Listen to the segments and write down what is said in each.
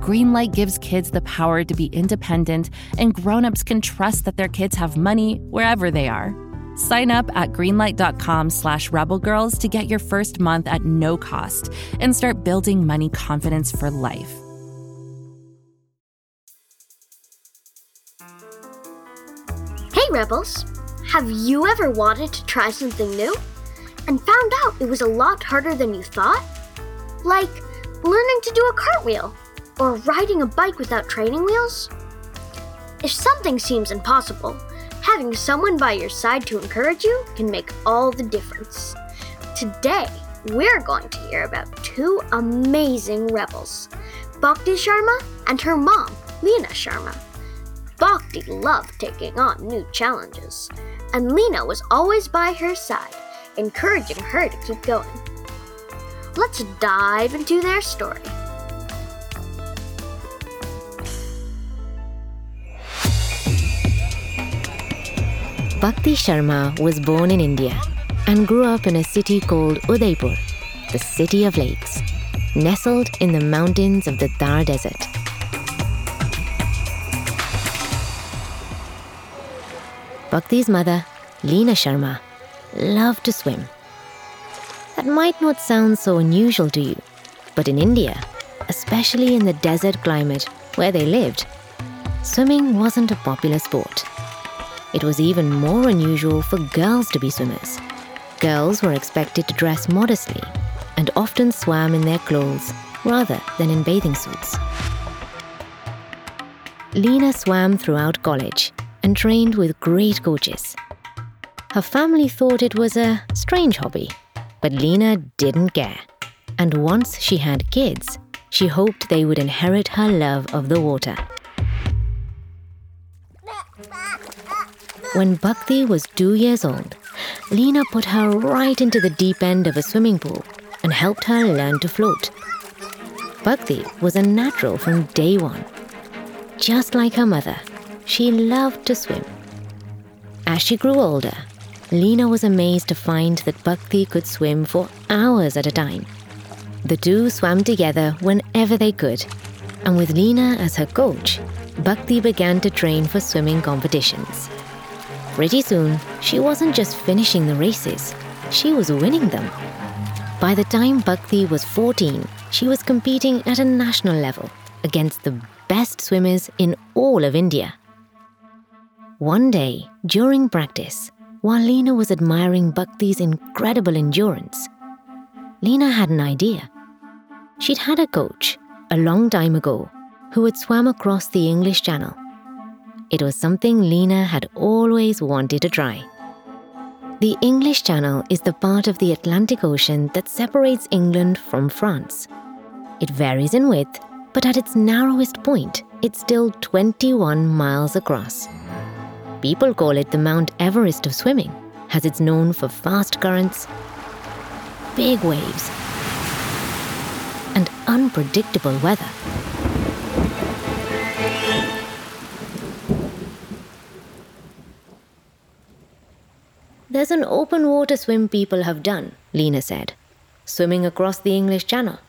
Greenlight gives kids the power to be independent, and grown-ups can trust that their kids have money wherever they are. Sign up at greenlight.com slash rebelgirls to get your first month at no cost and start building money confidence for life. Hey, Rebels! Have you ever wanted to try something new and found out it was a lot harder than you thought? Like learning to do a cartwheel or riding a bike without training wheels? If something seems impossible, having someone by your side to encourage you can make all the difference. Today, we're going to hear about two amazing rebels Bhakti Sharma and her mom, Leena Sharma. Bhakti loved taking on new challenges, and Leena was always by her side, encouraging her to keep going. Let's dive into their story. Bhakti Sharma was born in India and grew up in a city called Udaipur, the city of lakes, nestled in the mountains of the Thar Desert. Bhakti's mother, Leena Sharma, loved to swim. That might not sound so unusual to you, but in India, especially in the desert climate where they lived, swimming wasn't a popular sport. It was even more unusual for girls to be swimmers. Girls were expected to dress modestly and often swam in their clothes rather than in bathing suits. Leena swam throughout college and trained with great coaches. Her family thought it was a strange hobby, but Leena didn't care. And once she had kids, she hoped they would inherit her love of the water. When Bhakti was two years old, Leena put her right into the deep end of a swimming pool and helped her learn to float. Bhakti was a natural from day one. Just like her mother, she loved to swim. As she grew older, Leena was amazed to find that Bhakti could swim for hours at a time. The two swam together whenever they could, and with Leena as her coach, Bhakti began to train for swimming competitions. Pretty soon, she wasn't just finishing the races, she was winning them. By the time Bhakti was 14, she was competing at a national level against the best swimmers in all of India. One day, during practice, while Leena was admiring Bhakti's incredible endurance, Leena had an idea. She'd had a coach, a long time ago, who had swam across the English Channel. It was something Leena had always wanted to try. The English Channel is the part of the Atlantic Ocean that separates England from France. It varies in width, but at its narrowest point, it's still 21 miles across. People call it the Mount Everest of swimming, as it's known for fast currents, big waves, and unpredictable weather. There's an open water swim people have done, Leena said, swimming across the English Channel.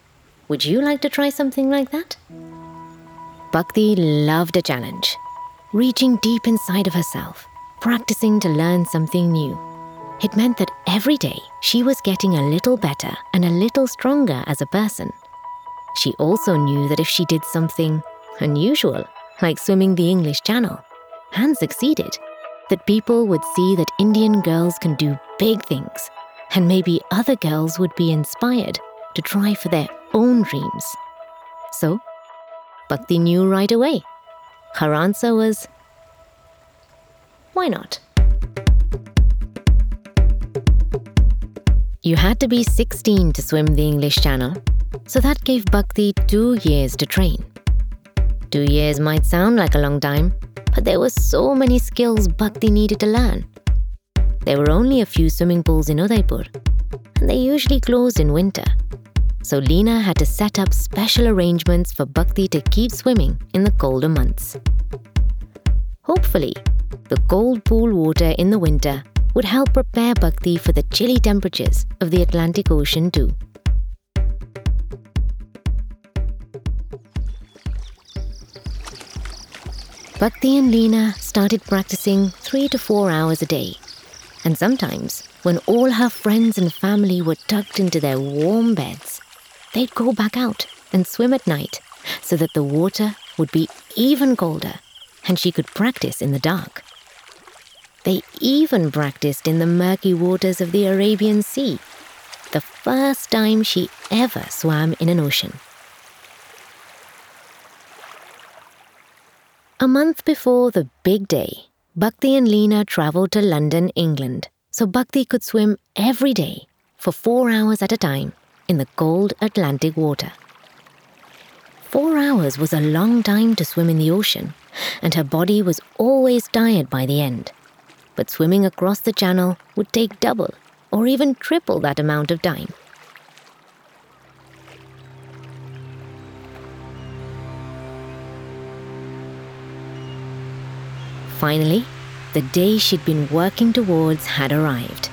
Would you like to try something like that? Bhakti loved a challenge, reaching deep inside of herself, practicing to learn something new. It meant that every day she was getting a little better and a little stronger as a person. She also knew that if she did something unusual, like swimming the English Channel, and succeeded, that people would see that Indian girls can do big things, and maybe other girls would be inspired to try for their own dreams. So, Bhakti knew right away. Her answer was why not? You had to be 16 to swim the English Channel, so that gave Bhakti two years to train. Two years might sound like a long time, but there were so many skills Bhakti needed to learn. There were only a few swimming pools in Udaipur, and they usually closed in winter. So Leena had to set up special arrangements for Bhakti to keep swimming in the colder months. Hopefully, the cold pool water in the winter would help prepare Bhakti for the chilly temperatures of the Atlantic Ocean too. Bhakti and Leena started practicing three to four hours a day. And sometimes, when all her friends and family were tucked into their warm beds, they'd go back out and swim at night so that the water would be even colder and she could practice in the dark. They even practiced in the murky waters of the Arabian Sea, the first time she ever swam in an ocean. A month before the big day, Bhakti and Leena traveled to London, England, so Bhakti could swim every day for four hours at a time in the cold Atlantic water. Four hours was a long time to swim in the ocean, and her body was always tired by the end. But swimming across the channel would take double or even triple that amount of time. Finally, the day she'd been working towards had arrived.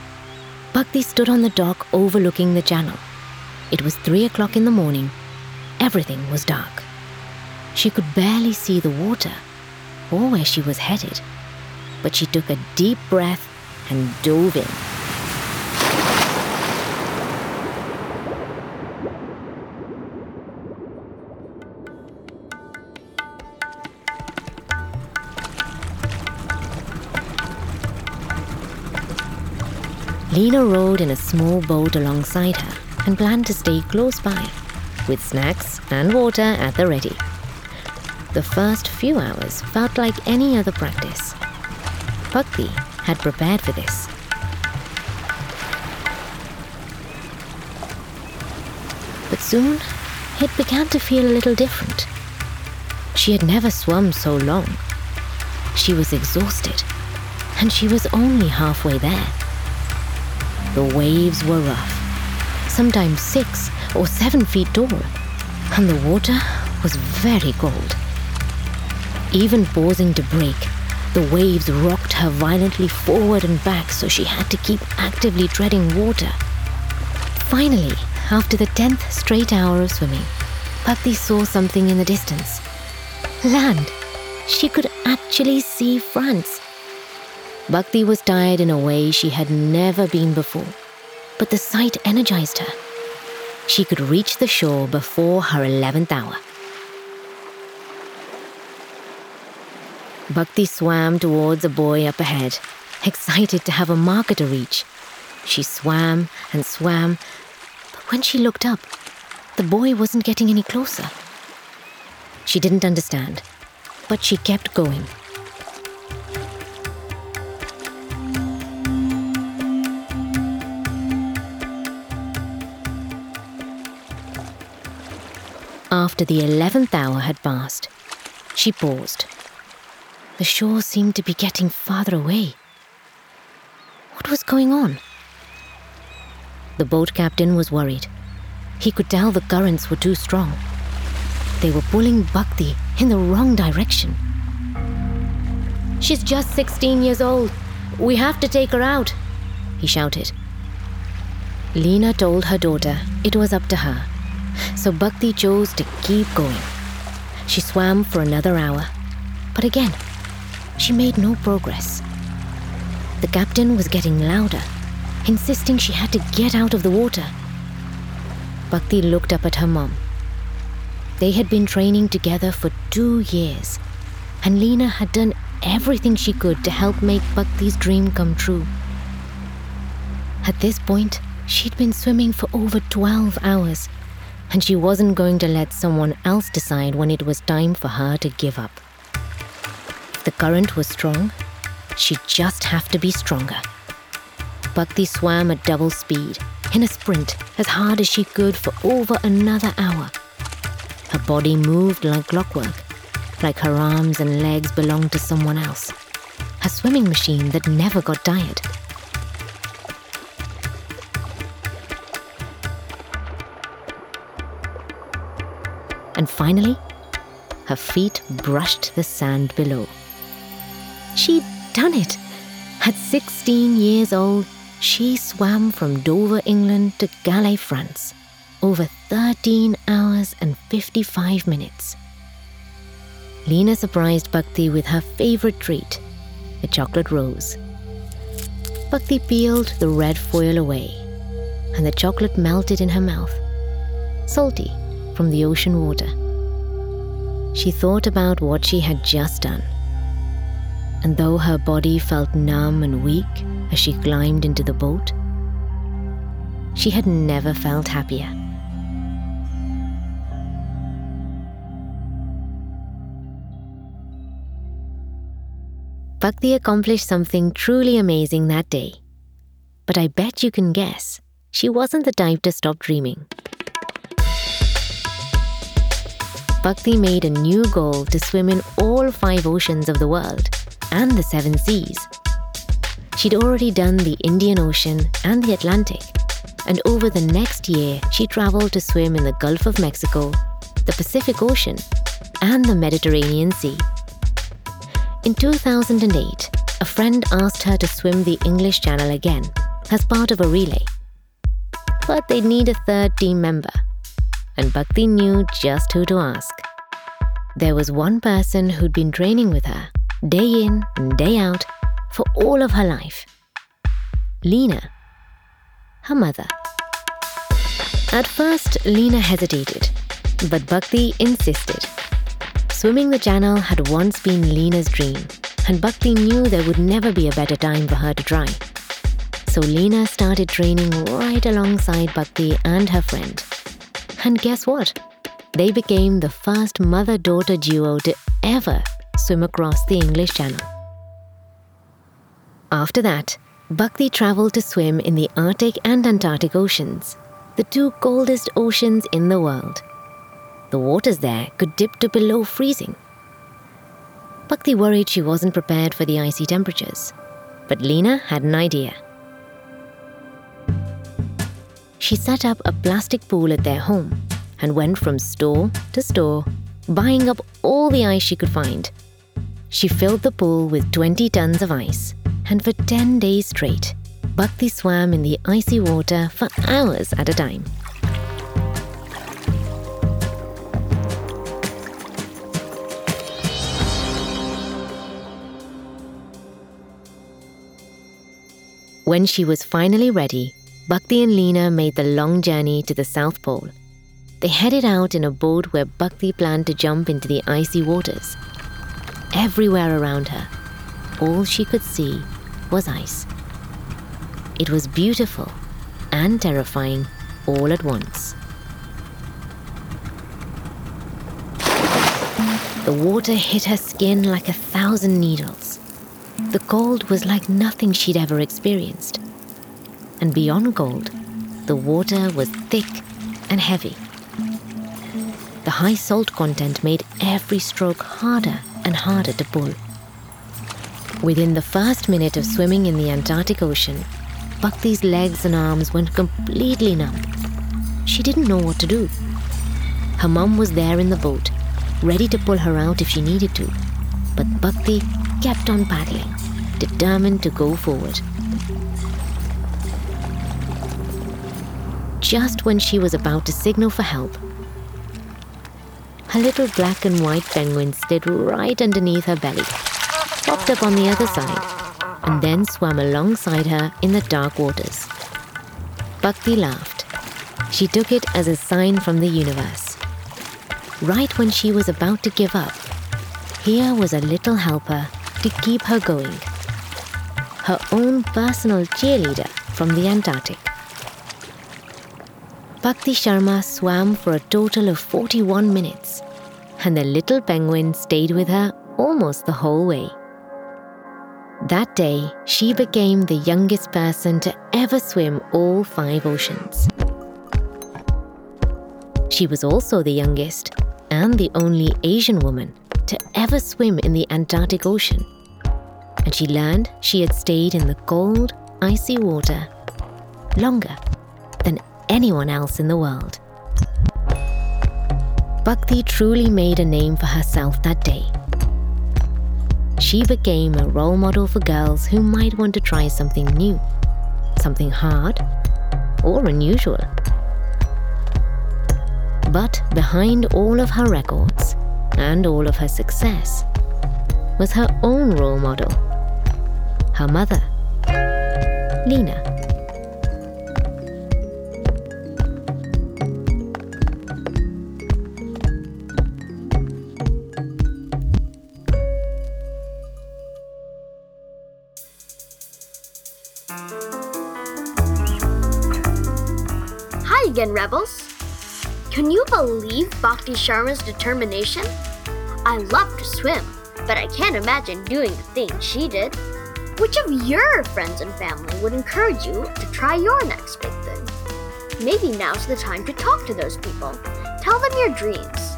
Bhakti stood on the dock overlooking the channel. It was three o'clock in the morning. Everything was dark. She could barely see the water or where she was headed, but she took a deep breath and dove in. Leena rowed in a small boat alongside her and planned to stay close by, with snacks and water at the ready. The first few hours felt like any other practice. Bhakti had prepared for this. But soon, it began to feel a little different. She had never swum so long. She was exhausted, and she was only halfway there. The waves were rough, sometimes six or seven feet tall, and the water was very cold. Even pausing to break, the waves rocked her violently forward and back, so she had to keep actively treading water. Finally, after the tenth straight hour of swimming, Bhakti saw something in the distance. Land! She could actually see France. Bhakti was tired in a way she had never been before, but the sight energized her. She could reach the shore before her 11th hour. Bhakti swam towards a buoy up ahead, excited to have a marker to reach. She swam and swam, but when she looked up, the buoy wasn't getting any closer. She didn't understand, but she kept going. After the eleventh hour had passed, she paused. The shore seemed to be getting farther away. What was going on? The boat captain was worried. He could tell the currents were too strong. They were pulling Bhakti in the wrong direction. She's just 16 years old. We have to take her out, he shouted. Leena told her daughter it was up to her so Bhakti chose to keep going. She swam for another hour, but again, she made no progress. The captain was getting louder, insisting she had to get out of the water. Bhakti looked up at her mom. They had been training together for two years, and Leena had done everything she could to help make Bhakti's dream come true. At this point, she'd been swimming for over 12 hours and she wasn't going to let someone else decide when it was time for her to give up. If the current was strong, she'd just have to be stronger. Bhakti swam at double speed, in a sprint, as hard as she could for over another hour. Her body moved like clockwork, like her arms and legs belonged to someone else. A swimming machine that never got tired. And finally, her feet brushed the sand below. She'd done it! At 16 years old, she swam from Dover, England to Calais, France, over 13 hours and 55 minutes. Leena surprised Bhakti with her favorite treat, a chocolate rose. Bhakti peeled the red foil away, and the chocolate melted in her mouth, salty from the ocean water. She thought about what she had just done. And though her body felt numb and weak as she climbed into the boat, she had never felt happier. Bhakti accomplished something truly amazing that day. But I bet you can guess, she wasn't the type to stop dreaming. Bhakti made a new goal to swim in all five oceans of the world and the seven seas. She'd already done the Indian Ocean and the Atlantic, and over the next year, she traveled to swim in the Gulf of Mexico, the Pacific Ocean, and the Mediterranean Sea. In 2008, a friend asked her to swim the English Channel again as part of a relay. But they'd need a third team member, and Bhakti knew just who to ask. There was one person who'd been training with her, day in and day out, for all of her life Leena, her mother. At first, Leena hesitated, but Bhakti insisted. Swimming the channel had once been Leena's dream, and Bhakti knew there would never be a better time for her to try. So Leena started training right alongside Bhakti and her friend. And guess what? They became the first mother daughter duo to ever swim across the English Channel. After that, Bhakti traveled to swim in the Arctic and Antarctic Oceans, the two coldest oceans in the world the waters there could dip to below freezing. Bhakti worried she wasn't prepared for the icy temperatures, but Leena had an idea. She set up a plastic pool at their home and went from store to store, buying up all the ice she could find. She filled the pool with 20 tons of ice, and for 10 days straight, Bhakti swam in the icy water for hours at a time. When she was finally ready, Bhakti and Leena made the long journey to the South Pole. They headed out in a boat where Bhakti planned to jump into the icy waters. Everywhere around her, all she could see was ice. It was beautiful and terrifying all at once. The water hit her skin like a thousand needles. The cold was like nothing she'd ever experienced. And beyond gold, the water was thick and heavy. The high salt content made every stroke harder and harder to pull. Within the first minute of swimming in the Antarctic Ocean, Bhakti's legs and arms went completely numb. She didn't know what to do. Her mum was there in the boat, ready to pull her out if she needed to, but Bhakti kept on paddling determined to go forward. Just when she was about to signal for help, a little black and white penguin slid right underneath her belly, popped up on the other side, and then swam alongside her in the dark waters. Bhakti laughed. She took it as a sign from the universe. Right when she was about to give up, here was a little helper to keep her going her own personal cheerleader from the Antarctic. Bhakti Sharma swam for a total of 41 minutes, and the little penguin stayed with her almost the whole way. That day, she became the youngest person to ever swim all five oceans. She was also the youngest and the only Asian woman to ever swim in the Antarctic Ocean and she learned she had stayed in the cold, icy water longer anyone else in the world. Bhakti truly made a name for herself that day. She became a role model for girls who might want to try something new, something hard, or unusual. But behind all of her records and all of her success was her own role model, her mother, Leena. Bhakti Sharma's determination? I love to swim, but I can't imagine doing the thing she did. Which of your friends and family would encourage you to try your next big thing? Maybe now's the time to talk to those people. Tell them your dreams.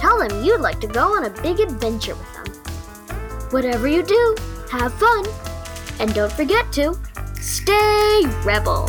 Tell them you'd like to go on a big adventure with them. Whatever you do, have fun. And don't forget to stay rebel.